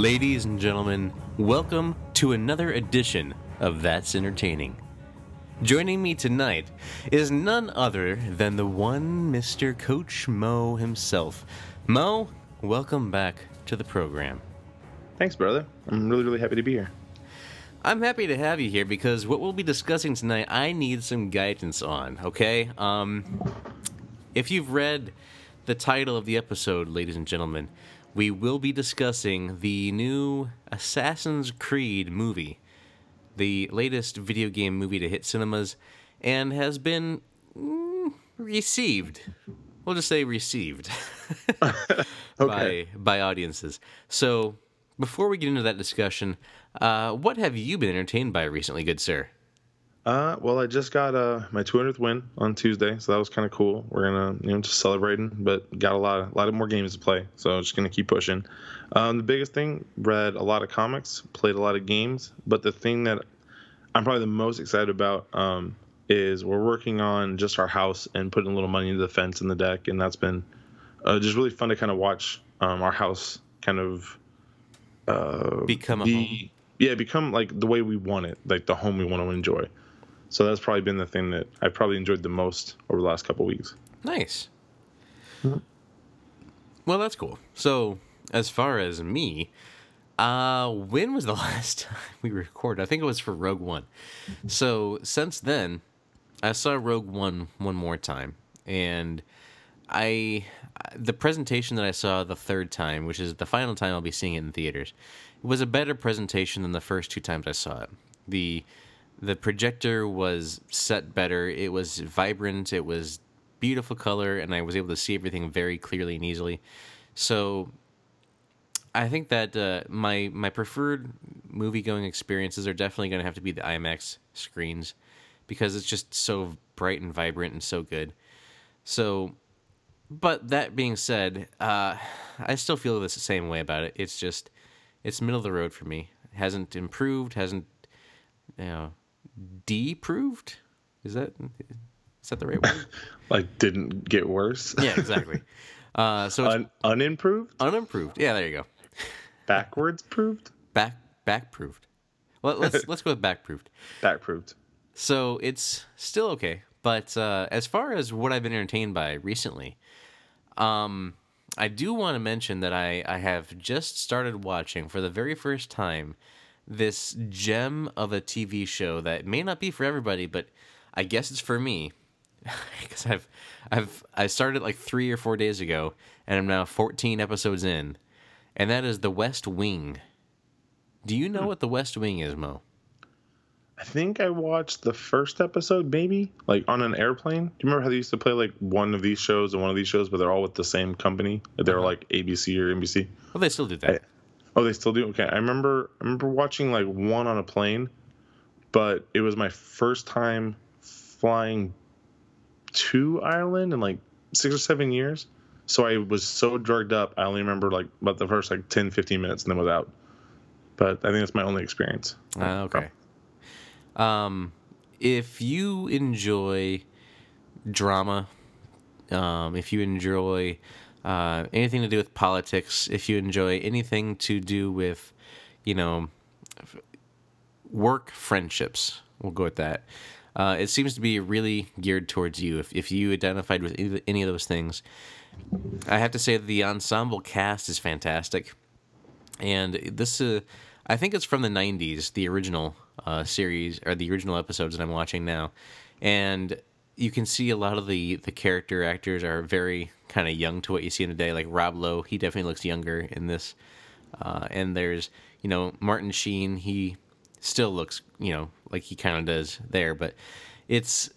Ladies and gentlemen, welcome to another edition of That's Entertaining. Joining me tonight is none other than the one Mr. Coach Mo himself. Mo, welcome back to the program. Thanks, brother. I'm really, really happy to be here. I'm happy to have you here because what we'll be discussing tonight, I need some guidance on, okay? Um, if you've read the title of the episode, ladies and gentlemen, we will be discussing the new Assassin's Creed movie, the latest video game movie to hit cinemas, and has been mm, received. We'll just say received by by audiences. So before we get into that discussion, uh, what have you been entertained by recently, good sir? Uh, well, I just got uh, my 200th win on Tuesday, so that was kind of cool. We're gonna, you know, just celebrating, but got a lot, of, a lot of more games to play, so I'm just gonna keep pushing. Um, the biggest thing, read a lot of comics, played a lot of games, but the thing that I'm probably the most excited about um, is we're working on just our house and putting a little money into the fence and the deck, and that's been uh, just really fun to kind of watch um, our house kind of uh, become a be, home. Yeah, become like the way we want it, like the home we want to enjoy. So that's probably been the thing that I've probably enjoyed the most over the last couple weeks. Nice. Mm-hmm. Well, that's cool. So, as far as me, uh, when was the last time we recorded? I think it was for Rogue One. So since then, I saw Rogue One one more time, and I the presentation that I saw the third time, which is the final time I'll be seeing it in theaters, was a better presentation than the first two times I saw it. The the projector was set better. It was vibrant. It was beautiful color, and I was able to see everything very clearly and easily. So, I think that uh, my my preferred movie going experiences are definitely going to have to be the IMAX screens because it's just so bright and vibrant and so good. So, but that being said, uh, I still feel the same way about it. It's just it's middle of the road for me. It hasn't improved. Hasn't you know deproved. Is that is that the right word? like didn't get worse. yeah, exactly. Uh, so Un- unimproved. Unimproved. Yeah, there you go. Backwards proved. Back back proved. Well, let's let's go with back proved. Back proved. So it's still okay, but uh, as far as what I've been entertained by recently, um, I do want to mention that I I have just started watching for the very first time this gem of a TV show that may not be for everybody, but I guess it's for me because I've I've I started like three or four days ago, and I'm now 14 episodes in, and that is The West Wing. Do you know hmm. what The West Wing is, Mo? I think I watched the first episode, maybe like on an airplane. Do you remember how they used to play like one of these shows and one of these shows, but they're all with the same company? They're uh-huh. like ABC or NBC. Well, they still do that. I, Oh, they still do. Okay, I remember. I remember watching like one on a plane, but it was my first time flying to Ireland in like six or seven years. So I was so drugged up. I only remember like about the first like 10, 15 minutes, and then was out. But I think that's my only experience. Uh, okay. Um, if you enjoy drama, um, if you enjoy uh, anything to do with politics, if you enjoy anything to do with, you know, work friendships, we'll go with that. Uh, it seems to be really geared towards you. If, if you identified with any of those things, I have to say the ensemble cast is fantastic. And this, uh, I think it's from the 90s, the original uh, series, or the original episodes that I'm watching now. And you can see a lot of the, the character actors are very kind of young to what you see in today. Like Rob Lowe, he definitely looks younger in this. Uh, and there's, you know, Martin Sheen, he still looks, you know, like he kind of does there. But it's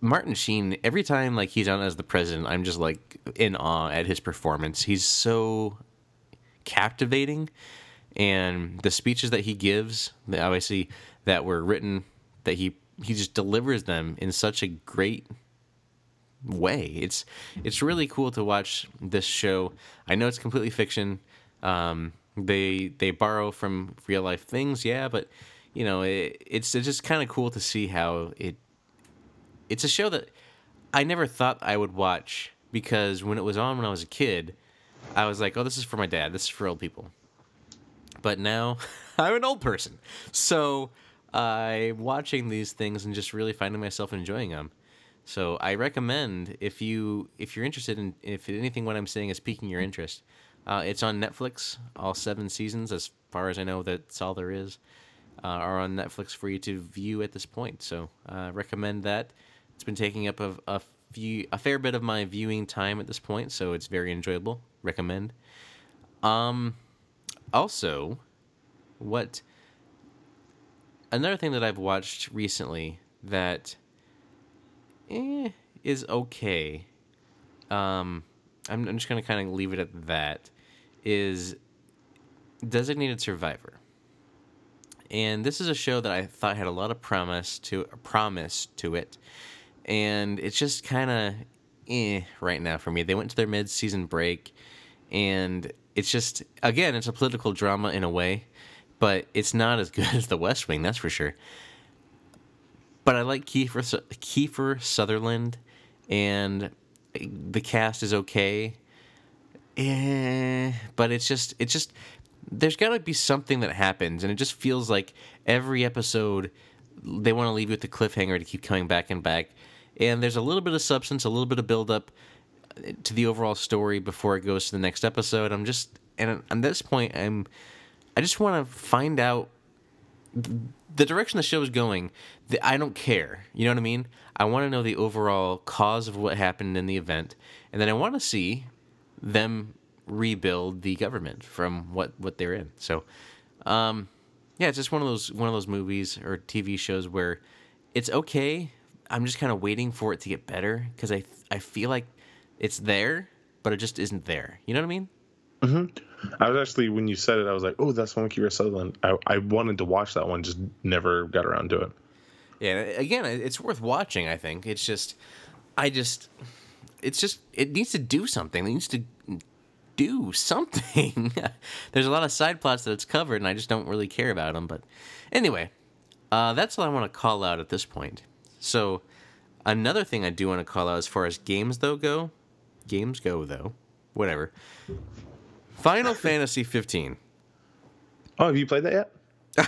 Martin Sheen, every time like he's on as the president, I'm just like in awe at his performance. He's so captivating. And the speeches that he gives, obviously, that were written, that he he just delivers them in such a great way. It's it's really cool to watch this show. I know it's completely fiction. Um, they they borrow from real life things, yeah, but you know it, it's, it's just kind of cool to see how it. It's a show that I never thought I would watch because when it was on when I was a kid, I was like, oh, this is for my dad. This is for old people. but now I'm an old person. So I'm watching these things and just really finding myself enjoying them. So I recommend if you if you're interested in if anything what I'm saying is piquing your interest, uh, it's on Netflix. All seven seasons, as far as I know, that's all there is, uh, are on Netflix for you to view at this point. So uh, recommend that. It's been taking up a, a few a fair bit of my viewing time at this point, so it's very enjoyable. Recommend. Um, also, what another thing that I've watched recently that eh, is okay. Um, I'm, I'm just gonna kind of leave it at that. Is Designated Survivor, and this is a show that I thought had a lot of promise to promise to it, and it's just kind of eh right now for me. They went to their mid-season break, and it's just again it's a political drama in a way, but it's not as good as The West Wing, that's for sure but I like Kiefer Kiefer Sutherland, and the cast is okay. Eh, but it's just it's just there's got to be something that happens, and it just feels like every episode they want to leave you with the cliffhanger to keep coming back and back. And there's a little bit of substance, a little bit of build up to the overall story before it goes to the next episode. I'm just and at this point, I'm I just want to find out the direction the show is going, I don't care. You know what I mean? I want to know the overall cause of what happened in the event, and then I want to see them rebuild the government from what what they're in. So, um, yeah, it's just one of those one of those movies or TV shows where it's okay. I'm just kind of waiting for it to get better because I I feel like it's there, but it just isn't there. You know what I mean? Mm-hmm. I was actually when you said it, I was like, "Oh, that's one with Kiefer Sutherland." I, I wanted to watch that one, just never got around to it. Yeah, again, it's worth watching. I think it's just, I just, it's just, it needs to do something. It needs to do something. There's a lot of side plots that it's covered, and I just don't really care about them. But anyway, uh, that's all I want to call out at this point. So, another thing I do want to call out as far as games though go, games go though, whatever. Final Fantasy 15. Oh, have you played that yet?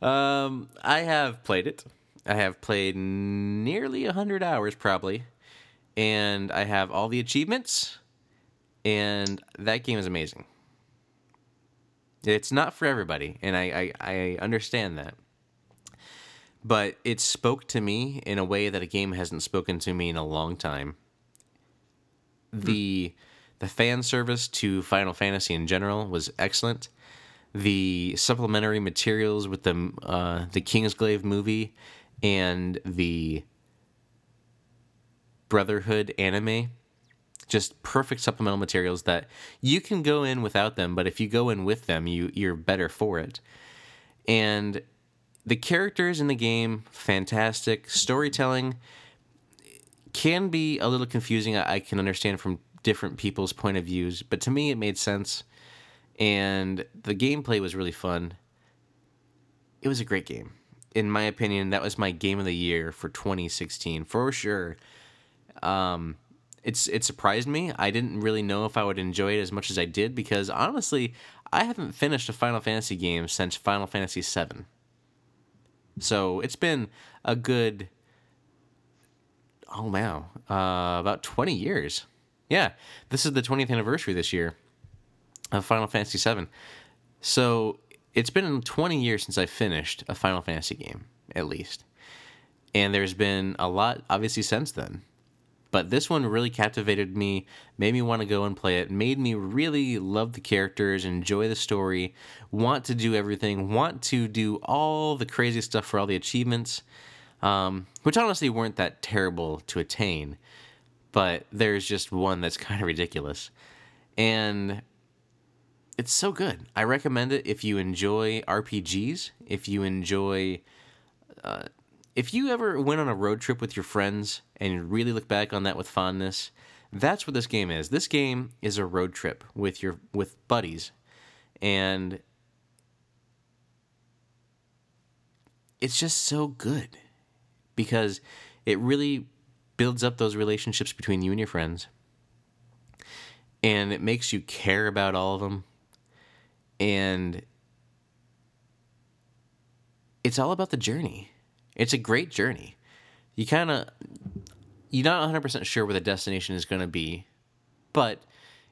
um, I have played it. I have played nearly 100 hours, probably. And I have all the achievements. And that game is amazing. It's not for everybody. And I, I, I understand that. But it spoke to me in a way that a game hasn't spoken to me in a long time the the fan service to Final Fantasy in general was excellent. The supplementary materials with the uh, the Kingsglaive movie and the Brotherhood anime, just perfect supplemental materials that you can go in without them, but if you go in with them, you you're better for it. And the characters in the game, fantastic storytelling can be a little confusing. I, can understand from different people's point of views, but to me it made sense. And the gameplay was really fun. It was a great game. In my opinion, that was my game of the year for 2016 for sure. Um, it's it surprised me. I didn't really know if I would enjoy it as much as I did because honestly, I haven't finished a Final Fantasy game since Final Fantasy VII. So it's been a good oh wow, uh, about 20 years. Yeah, this is the 20th anniversary this year of Final Fantasy VII. So it's been 20 years since I finished a Final Fantasy game, at least. And there's been a lot, obviously, since then. But this one really captivated me, made me want to go and play it, made me really love the characters, enjoy the story, want to do everything, want to do all the crazy stuff for all the achievements um, which honestly weren't that terrible to attain, but there's just one that's kind of ridiculous. And it's so good. I recommend it if you enjoy RPGs, if you enjoy. Uh, if you ever went on a road trip with your friends and really look back on that with fondness, that's what this game is. This game is a road trip with your with buddies, and it's just so good because it really builds up those relationships between you and your friends and it makes you care about all of them and it's all about the journey. It's a great journey. You kind of you're not 100% sure where the destination is going to be, but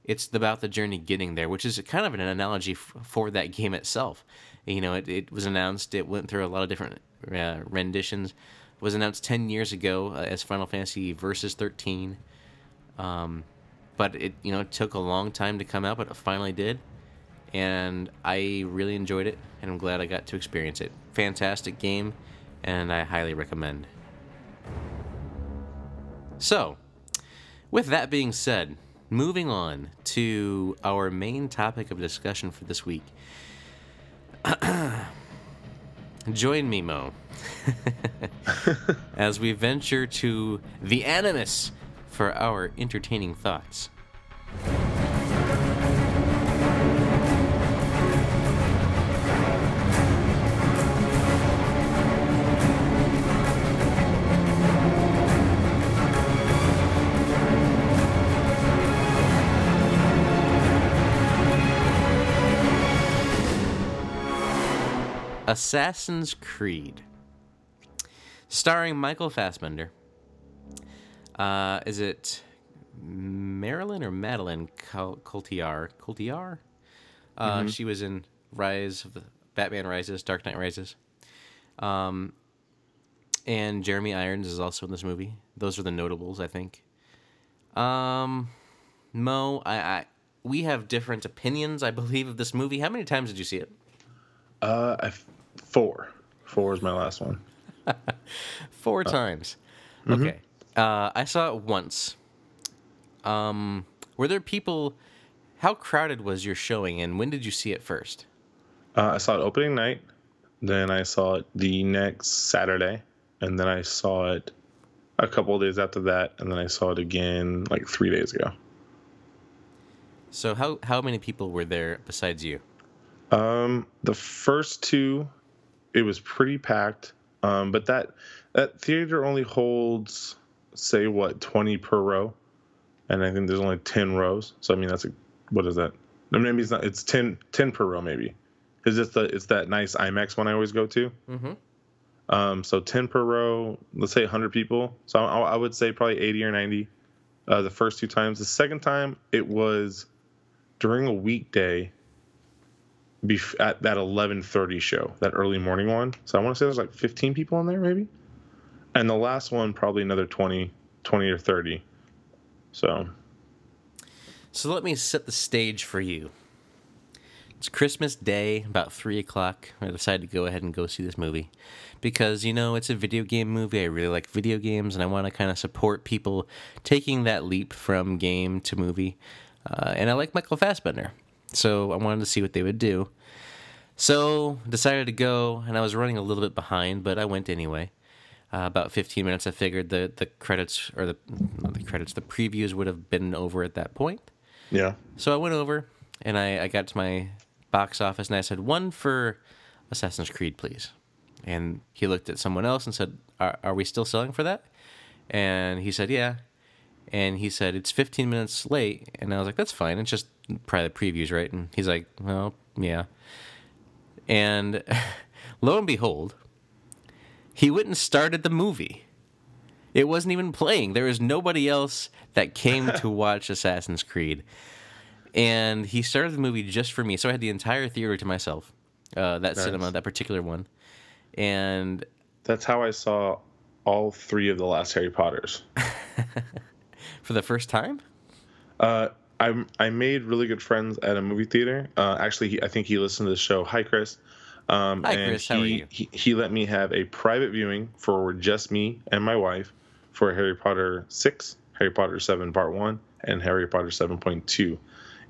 it's about the journey getting there, which is kind of an analogy f- for that game itself. You know, it, it was announced, it went through a lot of different uh, renditions. Was announced 10 years ago uh, as Final Fantasy Versus 13. Um, but it, you know, took a long time to come out, but it finally did. And I really enjoyed it, and I'm glad I got to experience it. Fantastic game, and I highly recommend. So, with that being said, moving on to our main topic of discussion for this week. Join me, Mo, as we venture to the Animus for our entertaining thoughts. Assassin's Creed, starring Michael Fassbender. Uh, is it Marilyn or Madeline Col- Coltiar? Coltiar? Uh, She was in Rise of the Batman Rises, Dark Knight Rises. Um, and Jeremy Irons is also in this movie. Those are the notables, I think. Um, Mo, I, I we have different opinions, I believe, of this movie. How many times did you see it? Uh, I f- four. Four is my last one. Four times. Okay. Uh, I saw it once. Um, were there people? How crowded was your showing, and when did you see it first? Uh, I saw it opening night, then I saw it the next Saturday, and then I saw it a couple of days after that, and then I saw it again like three days ago. So how how many people were there besides you? Um, the first two, it was pretty packed. Um, but that that theater only holds, say, what twenty per row, and I think there's only ten rows. So I mean, that's a what is that? I mean, maybe it's not. It's 10, 10 per row, maybe. Is it the it's that nice IMAX one I always go to? Mm-hmm. Um, so ten per row. Let's say hundred people. So I, I would say probably eighty or ninety. Uh, the first two times. The second time it was during a weekday. Bef- at that eleven thirty show, that early morning one. So I want to say there's like fifteen people in there, maybe. And the last one probably another 20, 20 or thirty. So So let me set the stage for you. It's Christmas Day, about three o'clock. I decided to go ahead and go see this movie because you know it's a video game movie. I really like video games, and I want to kind of support people taking that leap from game to movie. Uh, and I like Michael Fassbender, so I wanted to see what they would do. So decided to go, and I was running a little bit behind, but I went anyway. Uh, about 15 minutes, I figured the the credits or the not the credits, the previews would have been over at that point. yeah, So I went over and I, I got to my box office and I said, one for Assassin's Creed, please. And he looked at someone else and said, Are, are we still selling for that? And he said, Yeah. And he said, It's 15 minutes late. And I was like, That's fine. It's just private previews, right? And he's like, Well, yeah. And lo and behold, he went and started the movie. It wasn't even playing. There was nobody else that came to watch Assassin's Creed. And he started the movie just for me. So I had the entire theater to myself, uh, that Nice. cinema, that particular one. And that's how I saw all three of the last Harry Potters. for the first time, Uh, I I made really good friends at a movie theater. Uh, actually, he, I think he listened to the show. Hi, Chris. Um, Hi, and Chris. He, How are you? He, he let me have a private viewing for just me and my wife for Harry Potter six, Harry Potter seven Part one, and Harry Potter seven point two.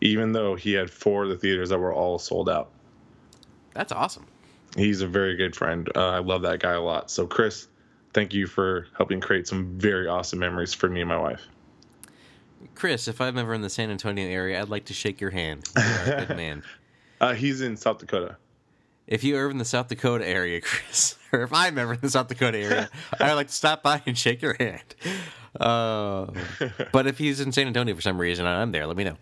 Even though he had four of the theaters that were all sold out. that's awesome. He's a very good friend. Uh, I love that guy a lot. So, Chris, thank you for helping create some very awesome memories for me and my wife. Chris, if I'm ever in the San Antonio area, I'd like to shake your hand. You good man. Uh, he's in South Dakota. If you are in the South Dakota area, Chris, or if I'm ever in the South Dakota area, I'd like to stop by and shake your hand. Uh, but if he's in San Antonio for some reason and I'm there, let me know.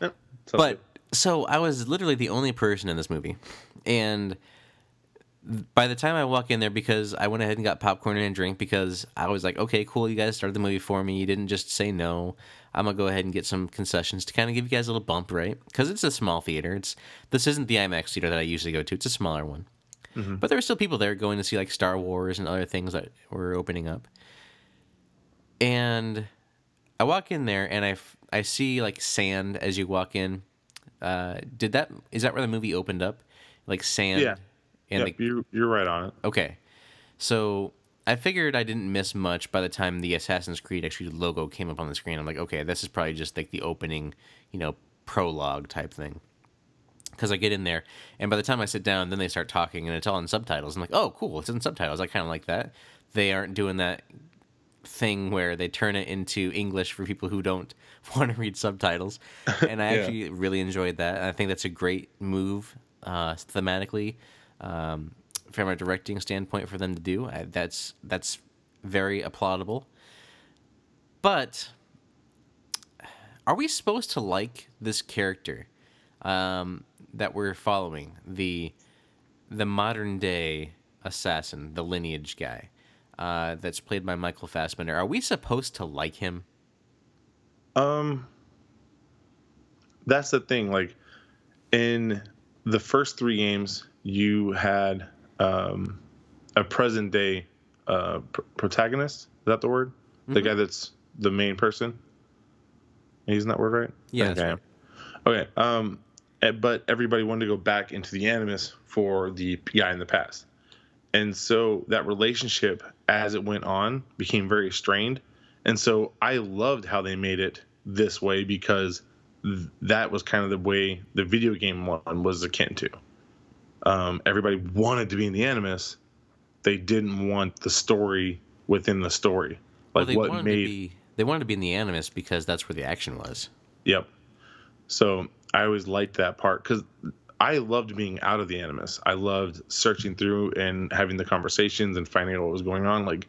Sounds But so I was literally the only person in this movie, and by the time I walk in there, because I went ahead and got popcorn and a drink, because I was like, okay, cool, you guys started the movie for me. You didn't just say no. I'm gonna go ahead and get some concessions to kind of give you guys a little bump, right? Because it's a small theater. It's this isn't the IMAX theater that I usually go to. It's a smaller one, but there were still people there going to see like Star Wars and other things that were opening up. And I walk in there and I I see like sand as you walk in. Uh, did that is that where the movie opened up? Like sand. Yeah. And Yep, the, you you're right on it. okay. So I figured I didn't miss much by the time the Assassin's Creed actually logo came up on the screen. I'm like, okay, this is probably just like the opening, you know, prologue type thing. Because I get in there, and by the time I sit down, then they start talking, and it's all in subtitles. I'm like, oh, cool, it's in subtitles. I kind of like that. They aren't doing that thing where they turn it into English for people who don't want to read subtitles. And I Yeah. actually really enjoyed that. I think that's a great move uh, thematically um, from a directing standpoint for them to do. I, that's that's very applaudable. But are we supposed to like this character um, that we're following the the modern day assassin, the lineage guy uh, that's played by Michael Fassbender? Are we supposed to like him? Um, that's the thing. Like in the first three games, you had um, a present day uh, pr- protagonist. Is that the word? The guy that's the main person. Isn't that word right? Yeah, Okay. that's Okay. Um, eh, but everybody wanted to go back into the Animus for the guy in the past, and so that relationship, as it went on, became very strained. And so I loved how they made it this way because th- that was kind of the way the video game one was akin to. Um, everybody wanted to be in the Animus. They didn't want the story within the story. Well, Like they what wanted made to be they wanted to be in the Animus because that's where the action was. Yep. So I always liked that part because I loved being out of the Animus. I loved searching through and having the conversations and finding out what was going on. Like,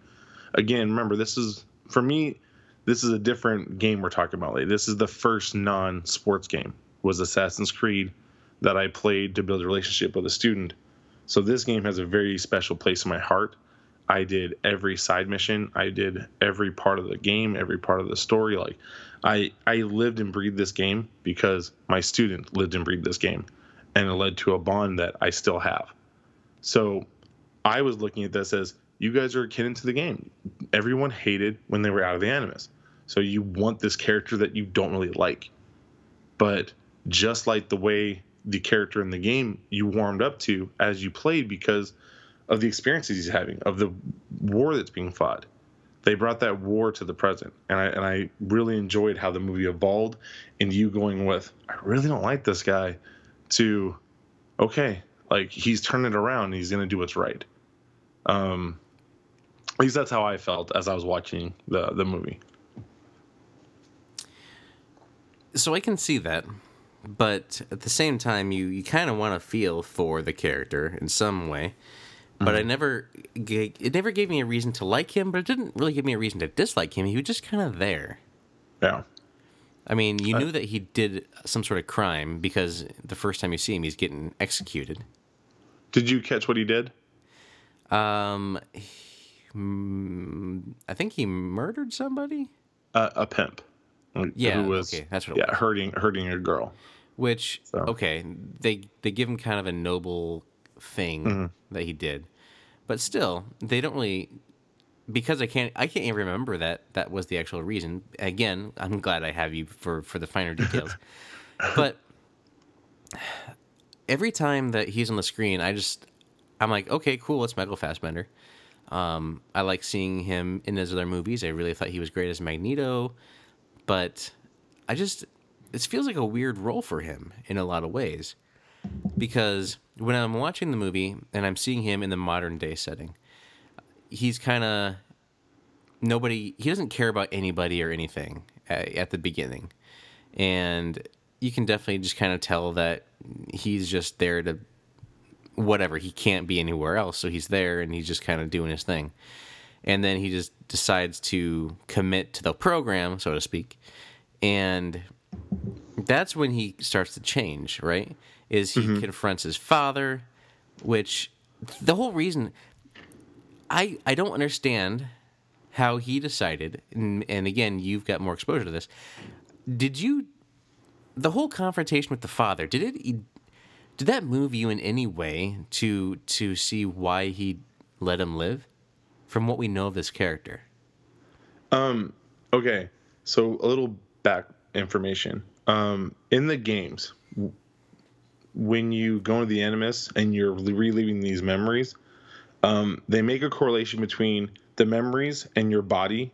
again, remember, this is, for me, this is a different game we're talking about. Like, this is the first non sports game, was Assassin's Creed that I played to build a relationship with a student. So this game has a very special place in my heart. I did every side mission. I did every part of the game, every part of the story. Like I I lived and breathed this game because my student lived and breathed this game and it led to a bond that I still have. So I was looking at this as you guys are akin to the game. Everyone hated when they were out of the animus. So you want this character that you don't really like. But just like the way the character in the game you warmed up to as you played because of the experiences he's having, of the war that's being fought. They brought that war to the present, and I and I really enjoyed how the movie evolved, and you going with I really don't like this guy, to okay, like he's turning it around, and he's gonna do what's right. Um, at least that's how I felt as I was watching the the movie. So I can see that, but at the same time, you you kind of want to feel for the character in some way. But I never, it never gave me a reason to like him, but it didn't really give me a reason to dislike him. He was just kind of there. Yeah, I mean, you knew that he did some sort of crime because the first time you see him, he's getting executed. did you catch what he did? Um, he- mm, I think he murdered somebody. Uh, a pimp. Yeah, who was okay, that's what it yeah hurting hurting a girl. Which So- okay, they they give him kind of a noble thing Mm-hmm. that he did, but still they don't really because I can't I can't even remember that that was the actual reason. Again, I'm glad I have you for for the finer details, but every time that he's on the screen, I just I'm like, okay, cool, it's Michael Fassbender. Um, I like seeing him in his other movies. I really thought he was great as Magneto, but I just it feels like a weird role for him in a lot of ways because when I'm watching the movie and I'm seeing him in the modern day setting, he's kind of nobody. He doesn't care about anybody or anything at, at the beginning, and you can definitely just kind of tell that he's just there to whatever. He can't be anywhere else, so he's there and he's just kind of doing his thing. And then he just decides to commit to the program, so to speak, and that's when he starts to change, right? Is he Mm-hmm. confronts his father, which the whole reason I I don't understand how he decided, and, and again, you've got more exposure to this. Did you the whole confrontation with the father? Did it did that move you in any way to to see why he let him live? From what we know of this character, Um Okay, so a little back information. Um, in the games, when you go into the Animus and you're reliving these memories, um, they make a correlation between the memories and your body.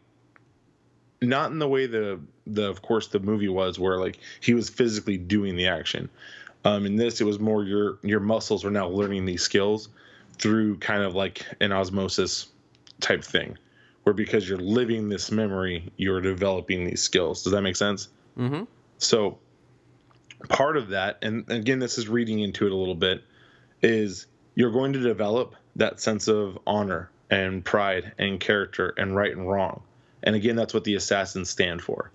Not in the way the the of course the movie was, where like he was physically doing the action. Um, in this, it was more your your muscles were now learning these skills through kind of like an osmosis type thing where because you're living this memory, you're developing these skills. Does that make sense? Mm-hmm. So, part of that, and again, this is reading into it a little bit, is you're going to develop that sense of honor and pride and character and right and wrong. And again, that's what the assassins stand for.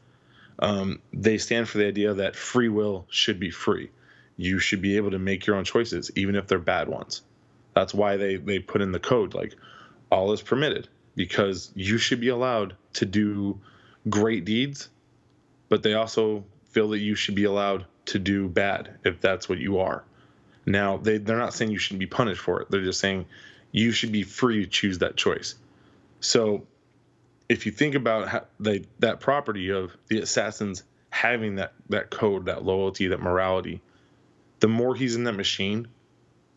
Um, they stand for the idea that free will should be free. You should be able to make your own choices, even if they're bad ones. That's why they, they put in the code like all is permitted because you should be allowed to do great deeds, but they also feel that you should be allowed to do bad if that's what you are. Now, they, they're not saying you shouldn't be punished for it. They're just saying you should be free to choose that choice. So, if you think about how they, that property of the assassins having that, that code, that loyalty, that morality, the more he's in that machine,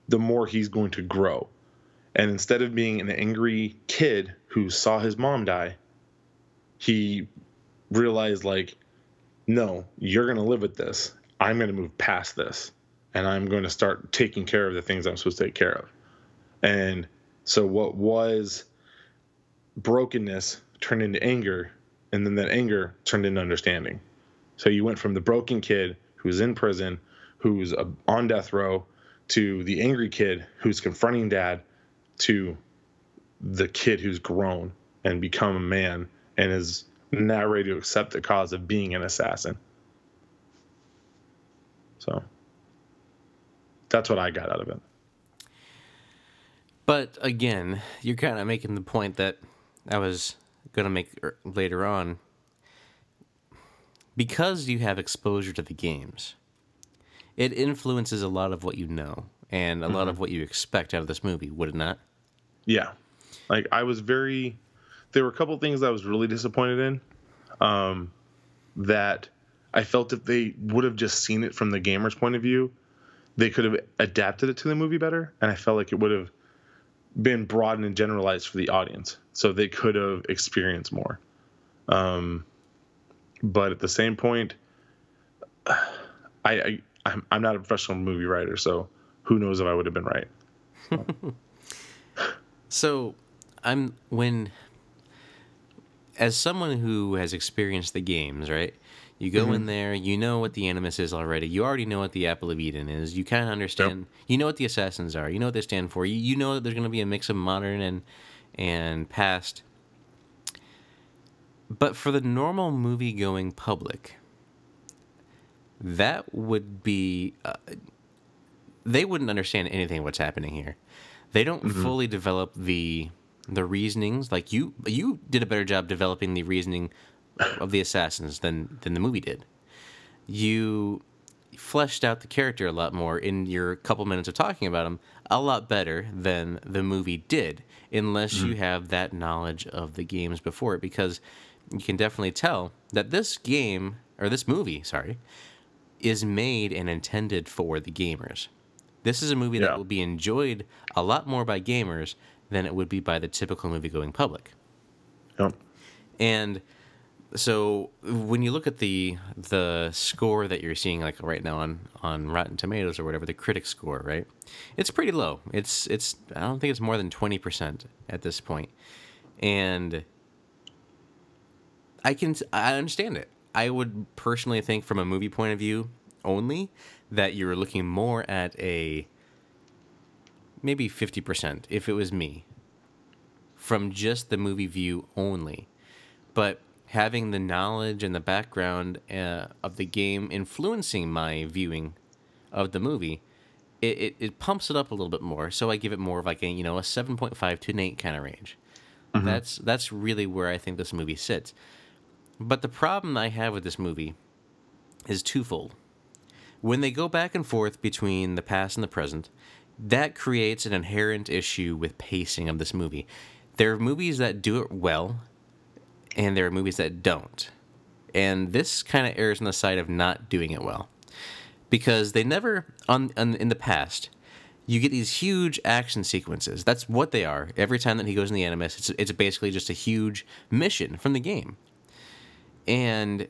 the more he's going to grow. And instead of being an angry kid who saw his mom die, he realized, like, no, you're going to live with this. I'm going to move past this. And I'm going to start taking care of the things I'm supposed to take care of. And so, what was brokenness turned into anger. And then that anger turned into understanding. So, you went from the broken kid who's in prison, who's uh, on death row, to the angry kid who's confronting dad to the kid who's grown and become a man and is now ready to accept the cause of being an assassin. So that's what I got out of it. But again, you're kind of making the point that I was going to make er- later on. Because you have exposure to the games, it influences a lot of what you know and a lot of what you expect out of this movie, would it not? Yeah. Like I was very there were a couple things I was really disappointed in. Um that I felt if they would have just seen it from the gamer's point of view, they could have adapted it to the movie better. And I felt like it would have been broadened and generalized for the audience. So they could have experienced more. Um but at the same point, I, I I'm, I'm not a professional movie writer, so who knows if I would have been right. So, I'm when as someone who has experienced the games, right? You go in there, you know what the Animus is already. You already know what the Apple of Eden is. You kind of understand. You know what the Assassins are. You know what they stand for. You, you know that there's going to be a mix of modern and and past. But for the normal movie going public, that would be uh, they wouldn't understand anything of what's happening here. They don't fully develop the the reasonings like you you did a better job developing the reasoning of the assassins than than the movie did. You fleshed out the character a lot more in your couple minutes of talking about him a lot better than the movie did unless mm-hmm. you have that knowledge of the games before it because you can definitely tell that this game or this movie sorry is made and intended for the gamers this is a movie Yeah. that will be enjoyed a lot more by gamers than it would be by the typical movie going public Yep. and so when you look at the the score that you're seeing like right now on on Rotten Tomatoes or whatever the critic score, right? It's pretty low. It's it's I don't think it's more than 20% at this point. And I can I understand it. I would personally think from a movie point of view only that you're looking more at a maybe 50% if it was me from just the movie view only. But having the knowledge and the background uh, of the game influencing my viewing of the movie, it, it, it, pumps it up a little bit more. So I give it more of like a you know a seven point five to an eight kind of range. Mm-hmm. That's that's really where I think this movie sits. But the problem I have with this movie is twofold. When they go back and forth between the past and the present, that creates an inherent issue with pacing of this movie. There are movies that do it well, and there are movies that don't. And this kind of errs on the side of not doing it well. Because they never, on, on, in the past, you get these huge action sequences. That's what they are. Every time that he goes in the Animus, it's, it's basically just a huge mission from the game. And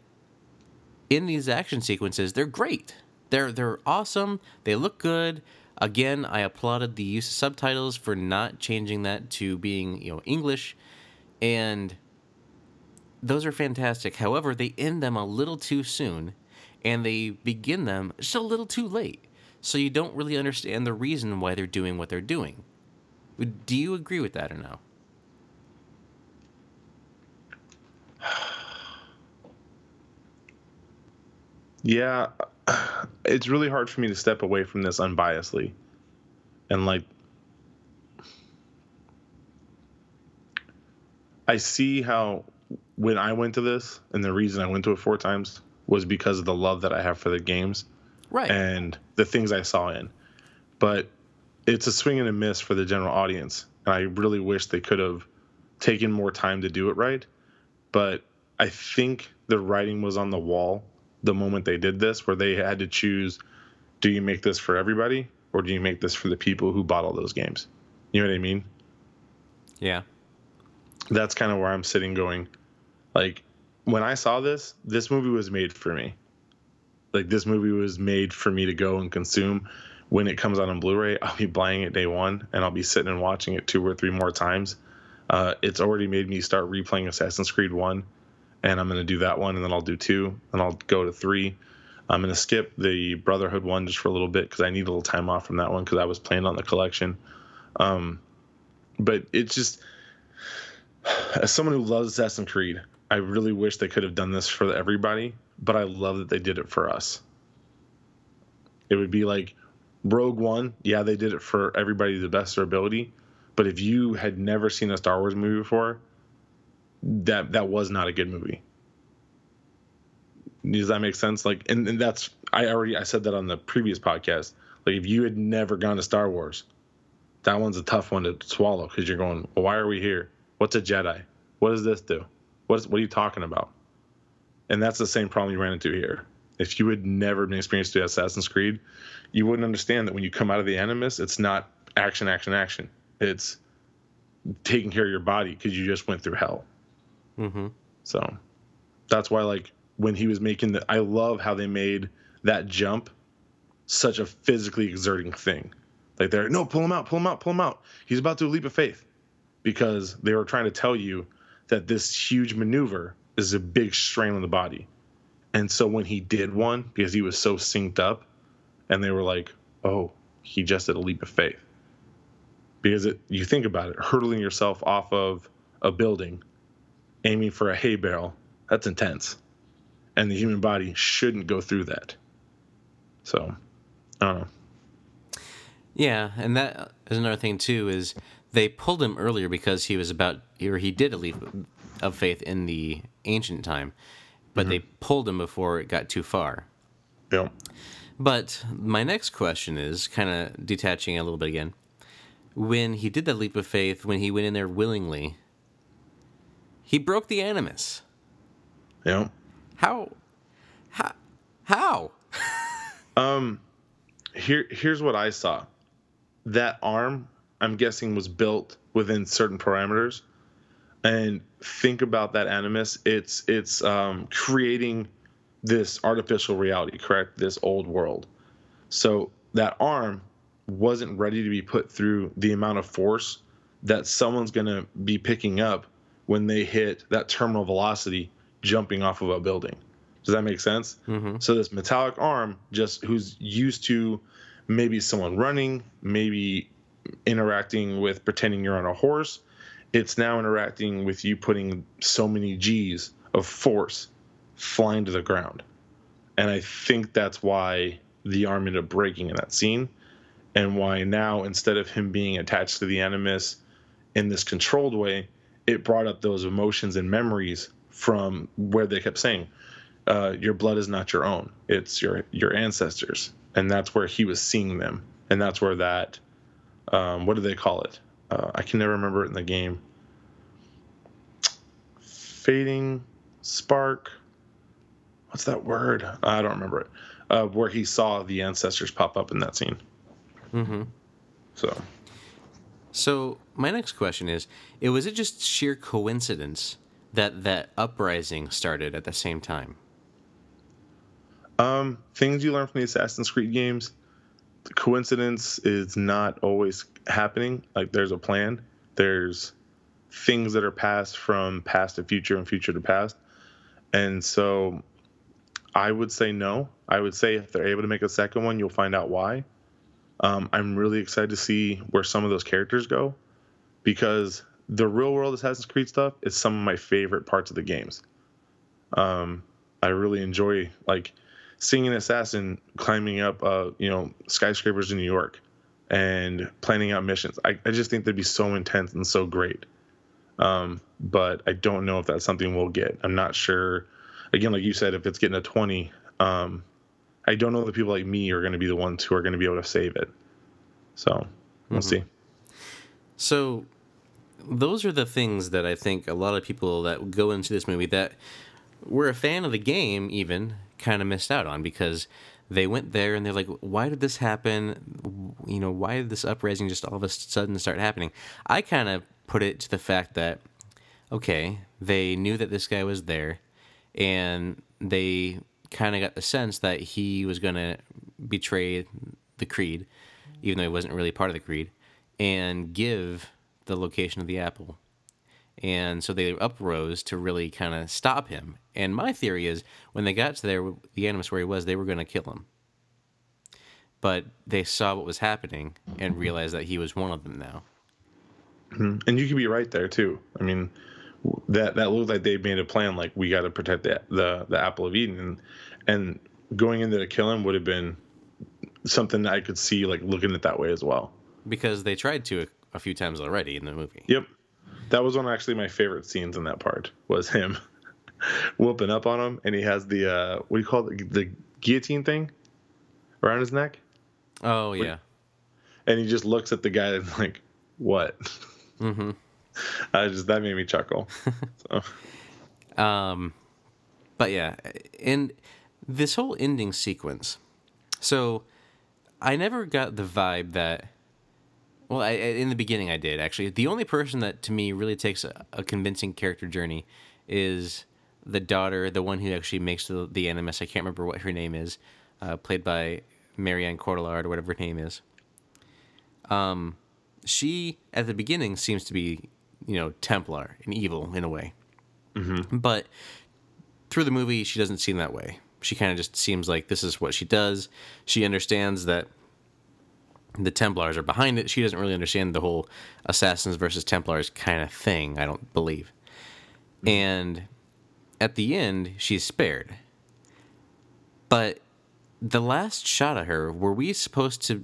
in these action sequences, they're great. They're they're awesome. They look good. Again, I applauded the use of subtitles for not changing that to being, you know, English. And those are fantastic. However, they end them a little too soon and they begin them just a little too late. So you don't really understand the reason why they're doing what they're doing. Do you agree with that or no? Yeah, it's really hard for me to step away from this unbiasedly. And like I see how when I went to this and the reason I went to it four times was because of the love that I have for the games. Right. And the things I saw in. But it's a swing and a miss for the general audience. And I really wish they could have taken more time to do it right. But I think the writing was on the wall the moment they did this, where they had to choose do you make this for everybody or do you make this for the people who bought all those games? You know what I mean? Yeah. That's kind of where I'm sitting going. Like, when I saw this, this movie was made for me. Like, this movie was made for me to go and consume. When it comes out on Blu ray, I'll be buying it day one and I'll be sitting and watching it two or three more times. Uh, it's already made me start replaying Assassin's Creed 1 and I'm going to do that one, and then I'll do two, and I'll go to three. I'm going to skip the Brotherhood one just for a little bit because I need a little time off from that one because I was playing on the collection. Um, but it's just, as someone who loves Assassin's Creed, I really wish they could have done this for everybody, but I love that they did it for us. It would be like Rogue One, yeah, they did it for everybody to the best of their ability. But if you had never seen a Star Wars movie before, that that was not a good movie. Does that make sense? Like, and, and that's I already I said that on the previous podcast. Like, if you had never gone to Star Wars, that one's a tough one to swallow because you're going, well, why are we here? What's a Jedi? What does this do? What is what are you talking about? And that's the same problem you ran into here. If you had never been experienced to Assassin's Creed, you wouldn't understand that when you come out of the Animus, it's not action, action, action. It's taking care of your body because you just went through hell. Mm-hmm. So that's why, like, when he was making the, I love how they made that jump such a physically exerting thing. Like, they're, no, pull him out, pull him out, pull him out. He's about to leap of faith because they were trying to tell you that this huge maneuver is a big strain on the body. And so when he did one, because he was so synced up, and they were like, oh, he just did a leap of faith. Because it, you think about it, hurtling yourself off of a building aiming for a hay barrel, that's intense. And the human body shouldn't go through that. So, I don't know. Yeah, and that is another thing too is they pulled him earlier because he was about or he did a leap of faith in the ancient time, but mm-hmm. they pulled him before it got too far. Yeah. But my next question is kind of detaching a little bit again. When he did that leap of faith, when he went in there willingly, he broke the animus. Yeah. How? How? How? um, here here's what I saw. That arm, I'm guessing, was built within certain parameters. And think about that animus. It's it's um, creating this artificial reality, correct? This old world. So that arm wasn't ready to be put through the amount of force that someone's going to be picking up when they hit that terminal velocity jumping off of a building. Does that make sense? Mm-hmm. So this metallic arm, just who's used to maybe someone running, maybe interacting with pretending you're on a horse, it's now interacting with you putting so many G's of force flying to the ground. And I think that's why the arm ended up breaking in that scene, and why now instead of him being attached to the Animus in this controlled way, it brought up those emotions and memories from where they kept saying, uh, "Your blood is not your own; it's your your ancestors," and that's where he was seeing them, and that's where that um, what do they call it? Uh, I can never remember it in the game. Fading spark. What's that word? I don't remember it. Uh, where he saw the ancestors pop up in that scene. Mm-hmm. So, So my next question is: it was it just sheer coincidence that that uprising started at the same time? um, things you learn from the Assassin's Creed games. Coincidence is not always happening. Like there's a plan. There's things that are passed from past to future and future to past. And so I would say no. I would say if they're able to make a second one, you'll find out why. Um, I'm really excited to see where some of those characters go because the real world Assassin's Creed stuff is some of my favorite parts of the games. Um, I really enjoy like seeing an assassin climbing up, uh, you know, skyscrapers in New York and planning out missions. I, I just think they'd be so intense and so great. Um, but I don't know if that's something we'll get. I'm not sure. Again, like you said, if it's getting a 20, um, I don't know that people like me are going to be the ones who are going to be able to save it. So we'll mm-hmm. see. So those are the things that I think a lot of people that go into this movie that were a fan of the game even kind of missed out on because they went there and they're like, why did this happen? You know, why did this uprising just all of a sudden start happening? I kind of put it to the fact that, okay, they knew that this guy was there and they kind of got the sense that he was going to betray the Creed, even though he wasn't really part of the Creed, and give the location of the apple. And so they uprose to really kind of stop him. And my theory is when they got to there, the Animus where he was, they were going to kill him. But they saw what was happening and realized that he was one of them now. Hmm. And you could be right there too. I mean, that that looked like they made a plan. Like we got to protect the, the the apple of Eden, and and going in there to kill him would have been something that I could see like looking at that way as well. Because they tried to a, a few times already in the movie. Yep, that was one of actually my favorite scenes in that part was him whooping up on him, and he has the uh, what do you call it, the guillotine thing around his neck, Oh, yeah. and he just looks at the guy and like, what? Mm-hmm. I just that made me chuckle. so. Um, but yeah, and this whole ending sequence. So, I never got the vibe that. Well, I, in the beginning, I did actually. The only person that to me really takes a, a convincing character journey is the daughter, the one who actually makes the, the animus. I can't remember what her name is, uh, played by Marion Cotillard or whatever her name is. Um, she at the beginning seems to be, you know, Templar and evil in a way. Mm-hmm. But through the movie, she doesn't seem that way. She kind of just seems like this is what she does. She understands that the Templars are behind it. She doesn't really understand the whole assassins versus Templars kind of thing, I don't believe. Mm-hmm. And at the end, she's spared. But the last shot of her, were we supposed to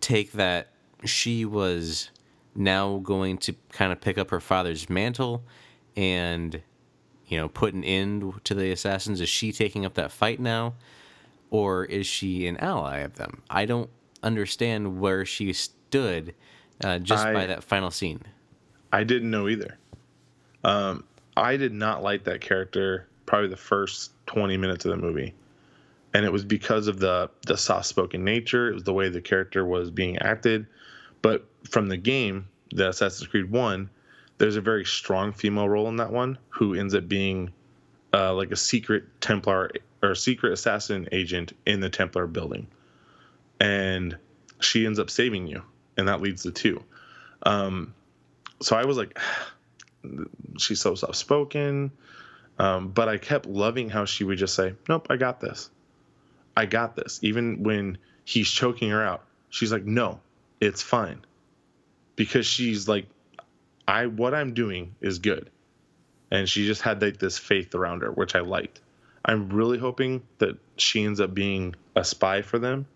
take that she was now going to kind of pick up her father's mantle and you know put an end to the assassins is she taking up that fight now or is she an ally of them i don't understand where she stood uh, just I- by that final scene I didn't know either. Um, I did not like that character probably the first 20 minutes of the movie. And it was because of the the soft-spoken nature, it was the way the character was being acted. But from the game, the Assassin's Creed 1, there's a very strong female role in that one who ends up being uh, like a secret Templar or secret assassin agent in the Templar building. And she ends up saving you, and that leads to two. Um, so I was like, she's so soft spoken. Um, but I kept loving how she would just say, Nope, I got this. I got this. Even when he's choking her out, she's like, No, it's fine. Because she's like, I what I'm doing is good. and she just had like this faith around her, which I liked. I'm really hoping that she ends up being a spy for them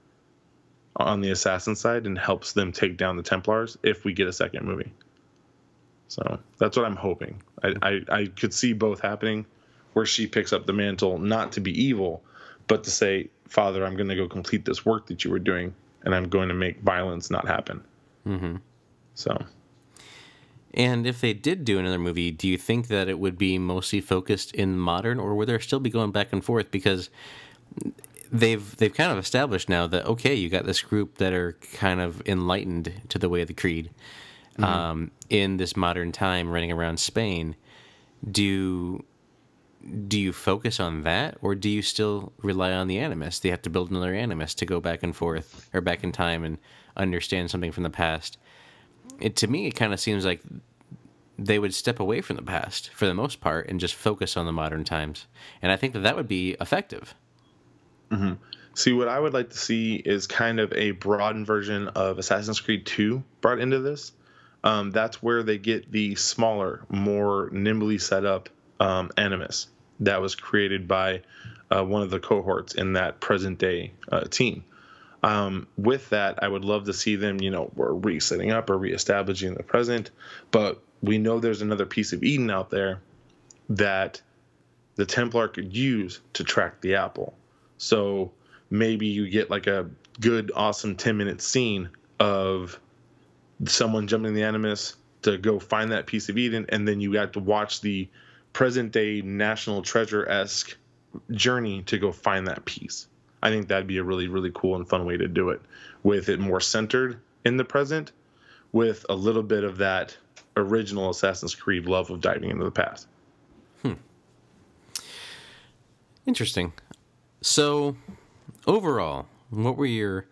on the assassin side and helps them take down the Templars if we get a second movie. So that's what I'm hoping. I, I, I could see both happening, where she picks up the mantle not to be evil, but to say, Father, I'm going to go complete this work that you were doing, and I'm going to make violence not happen. Mm-hmm. So And if they did do another movie, do you think that it would be mostly focused in modern, or would there still be going back and forth? Because they've they've kind of established now that okay, you got this group that are kind of enlightened to the way of the creed um, in this modern time, running around Spain. Do do you focus on that, or do you still rely on the animus? Do you have to build another animus to go back and forth, or back in time and understand something from the past? It to me, it kind of seems like they would step away from the past for the most part and just focus on the modern times, and I think that that would be effective. See, what I would like to see is kind of a broadened version of Assassin's Creed 2 brought into this. Um, that's where they get the smaller, more nimbly set up um, Animus that was created by uh, one of the cohorts in that present day uh, team. Um, with that, I would love to see them, you know, we're resetting up or reestablishing the present, but we know there's another piece of Eden out there that the Templar could use to track the apple. So maybe you get like a good, awesome 10 minute scene of someone jumping the Animus to go find that piece of Eden, and then you got to watch the present day National Treasure esque journey to go find that piece. I think that'd be a really, really cool and fun way to do it with it more centered in the present with a little bit of that original Assassin's Creed love of diving into the past. Hmm. Interesting. So, overall, what were your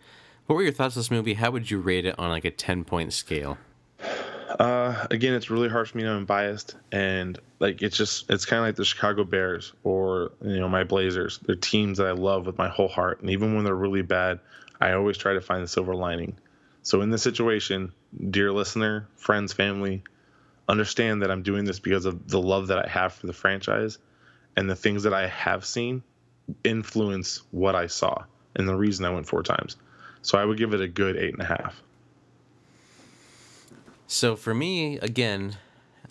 what were your thoughts of this movie? How would you rate it on like a ten point scale? Uh, again, it's really hard for me to I'm biased, and like it's just it's kind of like the Chicago Bears or you know my Blazers. They're teams that I love with my whole heart, and even when they're really bad, I always try to find the silver lining. So in this situation, dear listener, friends, family, understand that I'm doing this because of the love that I have for the franchise, and the things that I have seen influence what I saw, and the reason I went four times. So I would give it a good eight and a half. So for me, again,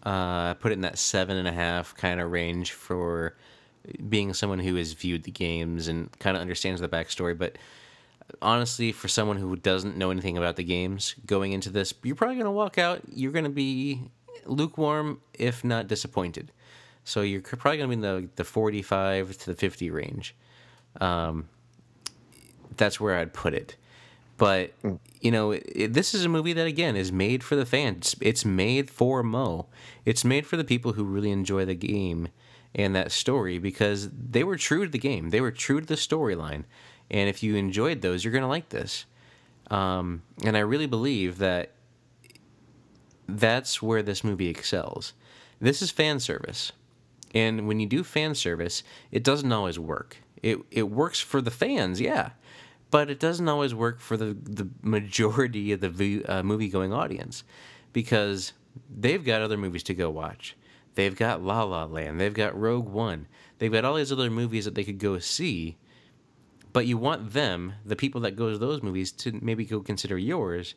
uh, I put it in that seven and a half kind of range for being someone who has viewed the games and kind of understands the backstory. But honestly, for someone who doesn't know anything about the games, going into this, you're probably going to walk out. You're going to be lukewarm, if not disappointed. So you're probably going to be in the the 45 to the 50 range. Um, that's where I'd put it. But you know, it, this is a movie that again is made for the fans. It's made for Mo. It's made for the people who really enjoy the game and that story because they were true to the game. They were true to the storyline. And if you enjoyed those, you're gonna like this. Um, and I really believe that that's where this movie excels. This is fan service. And when you do fan service, it doesn't always work. It it works for the fans, yeah, but it doesn't always work for the the majority of the uh, movie going audience because they've got other movies to go watch. They've got La La Land. They've got Rogue One. They've got all these other movies that they could go see. But you want them, the people that go to those movies, to maybe go consider yours.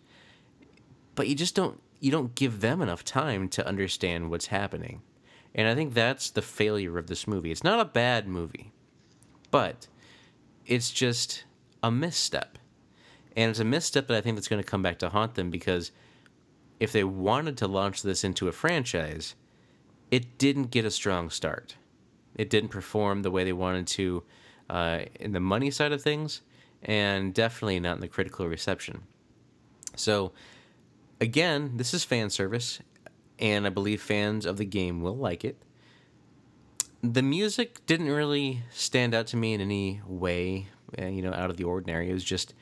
But you just don't you don't give them enough time to understand what's happening. And I think that's the failure of this movie. It's not a bad movie, but it's just a misstep. And it's a misstep that I think that's going to come back to haunt them because if they wanted to launch this into a franchise, it didn't get a strong start. It didn't perform the way they wanted to uh, in the money side of things, and definitely not in the critical reception. So, again, this is fan service, and I believe fans of the game will like it. The music didn't really stand out to me in any way, you know, out of the ordinary. It was just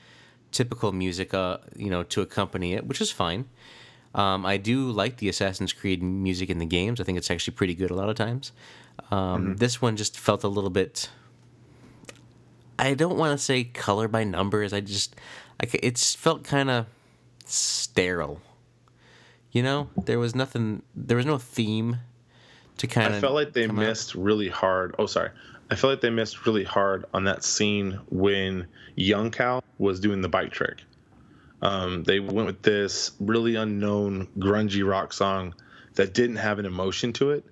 typical music, uh, you know, to accompany it, which is fine. Um, I do like the Assassin's Creed music in the games. I think it's actually pretty good a lot of times. Um, This one just felt a little bit. I don't want to say color by numbers. I just, I, it's felt kind of sterile. You know, there was nothing. There was no theme to kind of. I felt like they come out. missed really hard. Oh, sorry. I feel like they missed really hard on that scene when Young Cal was doing the bike trick. Um, they went with this really unknown grungy rock song that didn't have an emotion to it.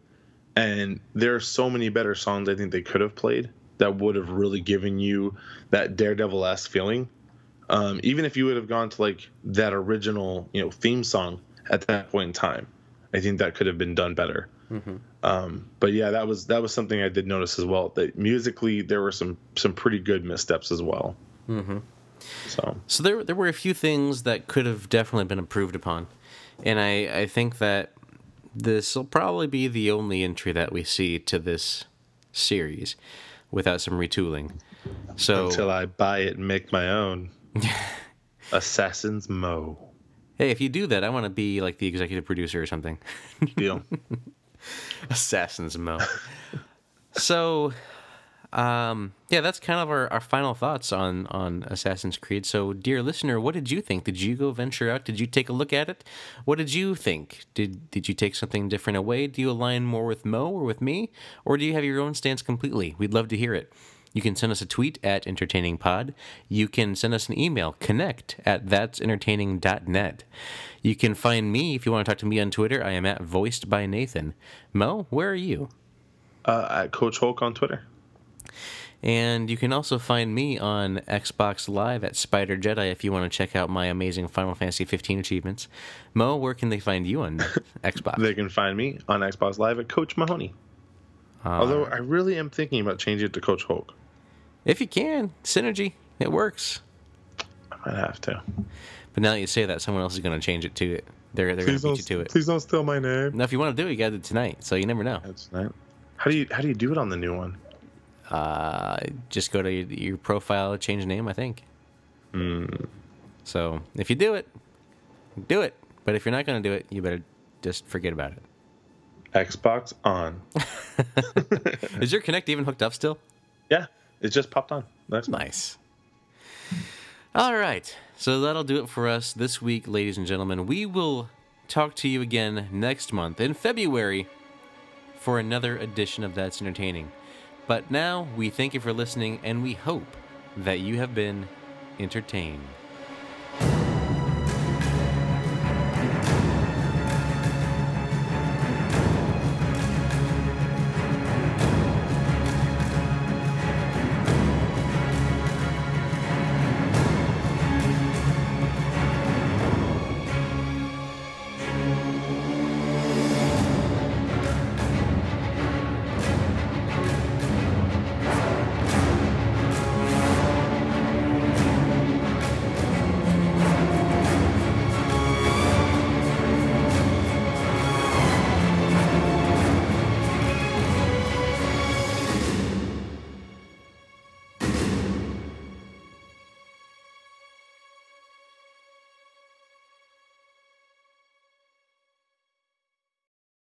And there are so many better songs I think they could have played that would have really given you that Daredevil ass feeling. Um, even if you would have gone to like that original, you know, theme song at that point in time, I think that could have been done better. Um, but yeah, that was that was something I did notice as well. That musically there were some some pretty good missteps as well. Mm-hmm. So So there, there were a few things that could have definitely been improved upon, and I, I think that this will probably be the only entry that we see to this series without some retooling. So until I buy it and make my own, Assassin's Mo hey, if you do that, I want to be like the executive producer or something. deal. Assassin's Mo. so, um, yeah, that's kind of our, our final thoughts on on Assassin's Creed. So, dear listener, what did you think? Did you go venture out? Did you take a look at it? What did you think? Did did you take something different away? Do you align more with Mo or with me, or do you have your own stance completely? We'd love to hear it. You can send us a tweet at entertainingpod. You can send us an email, connect at that'sentertaining.net. You can find me if you want to talk to me on Twitter. I am at voiced by Nathan. Mo, where are you? Uh, at Coach Hulk on Twitter. And you can also find me on Xbox Live at Spider Jedi if you want to check out my amazing Final Fantasy 15 achievements. Mo, where can they find you on Xbox? They can find me on Xbox Live at Coach Mahoney. Although I really am thinking about changing it to Coach Hulk. if you can, synergy, it works. I might have to. But now that you say that, someone else is going to change it to it. They're they're going to beat you to it. please don't steal my name. Now, if you want to do it, you got to do it tonight. So you never know. That's. How do you how do you do it on the new one? Uh, just go to your, your profile, change name. I think. So if you do it, do it. But if you're not going to do it, you better just forget about it. Xbox on. Is your Kinect even hooked up still? Yeah, it just popped on. That's Nice. All right. So that'll do it for us this week, ladies and gentlemen. We will talk to you again next month in February for another edition of That's Entertaining. But now we thank you for listening and we hope that you have been entertained.